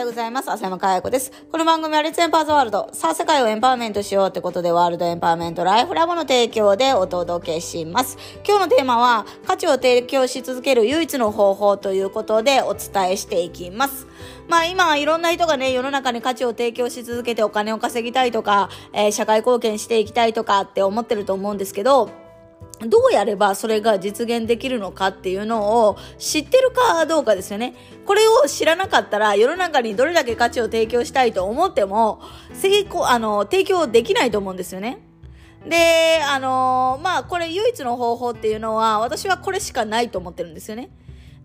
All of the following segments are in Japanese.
ようございます。浅山かや子です。この番組はレッツエンパーズワールド。さあ、世界をエンパワーメントしようってことで、ワールドエンパワーメントライフラボの提供でお届けします。今日のテーマは、価値を提供し続ける唯一の方法ということでお伝えしていきます。まあ今いろんな人がね、世の中に価値を提供し続けてお金を稼ぎたいとか、えー、社会貢献していきたいとかって思ってると思うんですけど、どうやればそれが実現できるのかっていうのを知ってるかどうかですよね。これを知らなかったら世の中にどれだけ価値を提供したいと思っても成功、あの、提供できないと思うんですよね。で、あの、まあこれ唯一の方法っていうのは私はこれしかないと思ってるんですよね。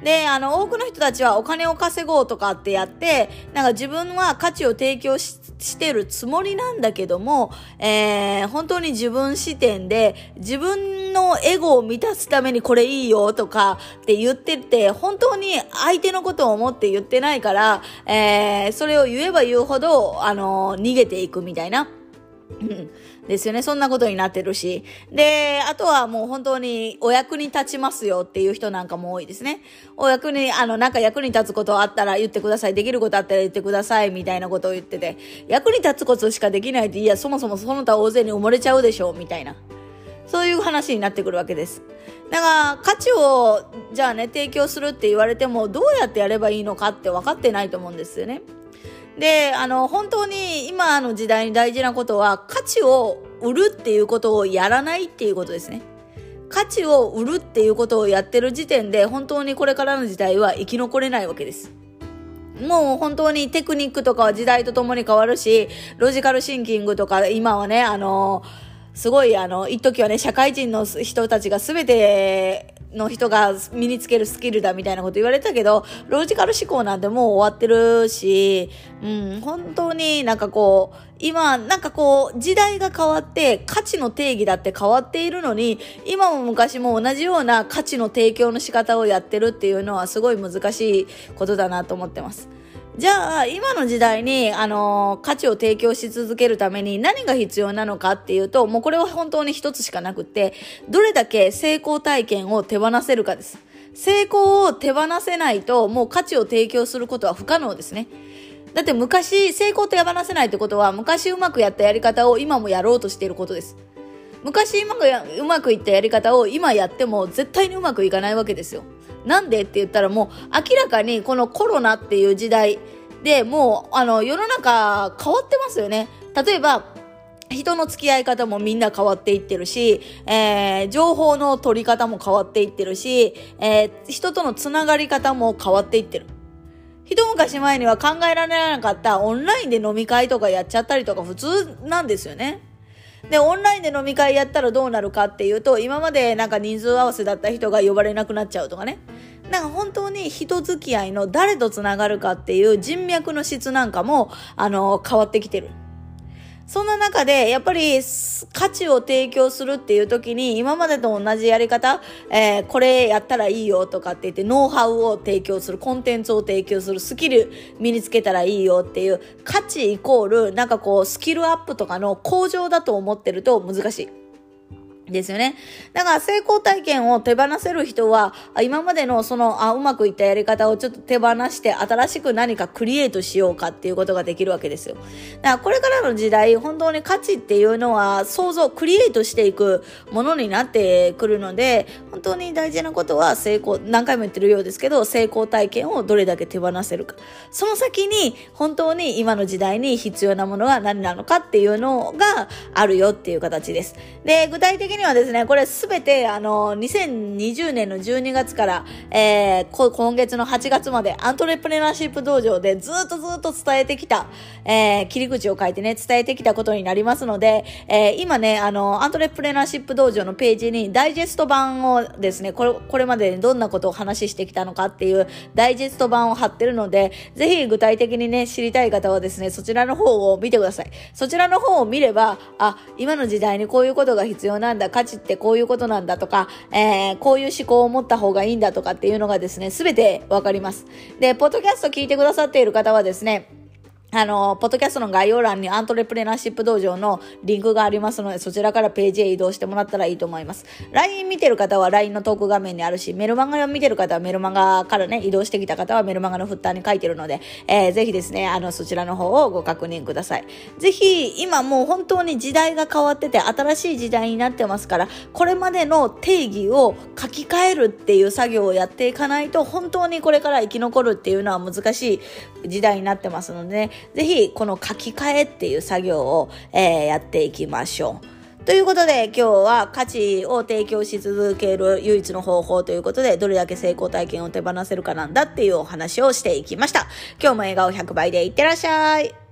で、あの、多くの人たちはお金を稼ごうとかってやって、なんか自分は価値を提供してるつもりなんだけども、えー、本当に自分視点で、自分のエゴを満たすためにこれいいよとかって言ってて、本当に相手のことを思って言ってないから、えー、それを言えば言うほど、あの、逃げていくみたいな。ですよね。そんなことになってるし。で、あとはもう本当にお役に立ちますよっていう人なんかも多いですね。お役に、あの、なんか役に立つことあったら言ってください。できることあったら言ってください。みたいなことを言ってて、役に立つことしかできないって、いや、そもそもその他大勢に埋もれちゃうでしょ、みたいな。そういう話になってくるわけです。だから、価値を、じゃあね、提供するって言われても、どうやってやればいいのかって分かってないと思うんですよね。で、あの、本当に今の時代に大事なことは、価値を売るっていうことをやらないっていうことですね。価値を売るっていうことをやってる時点で、本当にこれからの時代は生き残れないわけです。もう本当にテクニックとかは時代とともに変わるし、ロジカルシンキングとか、今はね、あの、すごい、あの、一時はね、社会人の人たちが全ての人が身につけるスキルだみたいなこと言われたけど、ロジカル思考なんてもう終わってるし、うん、本当になんかこう、今、なんかこう、時代が変わって価値の定義だって変わっているのに、今も昔も同じような価値の提供の仕方をやってるっていうのはすごい難しいことだなと思ってます。じゃあ、今の時代に、あの価値を提供し続けるために何が必要なのかっていうと、もうこれは本当に一つしかなくって、どれだけ成功体験を手放せるかです。成功を手放せないと、もう価値を提供することは不可能ですね。だって昔、成功手放せないってことは、昔うまくやったやり方を今もやろうとしていることです。昔うまくやうまくいったやり方を今やっても絶対にうまくいかないわけですよ。なんでって言ったらもう明らかにこのコロナっていう時代でもうあの世の中変わってますよね。例えば人の付き合い方もみんな変わっていってるし、えー、情報の取り方も変わっていってるし、えー、人とのつながり方も変わっていってる。一昔前には考えられなかったオンラインで飲み会とかやっちゃったりとか普通なんですよね。で、オンラインで飲み会やったらどうなるかっていうと、今までなんか人数合わせだった人が呼ばれなくなっちゃうとかね。なんか本当に人付き合いの誰とつながるかっていう人脈の質なんかも、あの、変わってきてる。そんな中で、やっぱり価値を提供するっていう時に、今までと同じやり方、えー、これやったらいいよとかって言って、ノウハウを提供する、コンテンツを提供する、スキル身につけたらいいよっていう、価値イコール、なんかこう、スキルアップとかの向上だと思ってると難しい。ですよね。だから成功体験を手放せる人は、今までのその、あ、うまくいったやり方をちょっと手放して、新しく何かクリエイトしようかっていうことができるわけですよ。だからこれからの時代、本当に価値っていうのは想像、クリエイトしていくものになってくるので、本当に大事なことは成功、何回も言ってるようですけど、成功体験をどれだけ手放せるか。その先に、本当に今の時代に必要なものが何なのかっていうのがあるよっていう形です。で、具体的にはですね、これすべて、あの、2020年の12月から、えー、今月の8月まで、アントレプレナーシップ道場でずっとずっと伝えてきた、えー、切り口を書いてね、伝えてきたことになりますので、えー、今ね、あの、アントレプレナーシップ道場のページに、ダイジェスト版をですね、これ、これまでにどんなことを話してきたのかっていう、ダイジェスト版を貼ってるので、ぜひ具体的にね、知りたい方はですね、そちらの方を見てください。そちらの方を見れば、あ、今の時代にこういうことが必要なんだだ、価値ってこういうことなんだとか、えー、こういう思考を持った方がいいんだとかっていうのがですね、すべてわかります。で、ポッドキャスト聞いてくださっている方はですね、あの、ポッドキャストの概要欄にアントレプレナーシップ道場のリンクがありますので、そちらからページへ移動してもらったらいいと思います。LINE 見てる方は LINE のトーク画面にあるし、メルマガを見てる方はメルマガからね、移動してきた方はメルマガのフッターに書いてるので、えー、ぜひですね、あの、そちらの方をご確認ください。ぜひ、今もう本当に時代が変わってて、新しい時代になってますから、これまでの定義を書き換えるっていう作業をやっていかないと、本当にこれから生き残るっていうのは難しい時代になってますのでね、ぜひこの書き換えっていう作業を、えー、やっていきましょう。ということで今日は価値を提供し続ける唯一の方法ということでどれだけ成功体験を手放せるかなんだっていうお話をしていきました。今日も笑顔100倍でいってらっしゃい。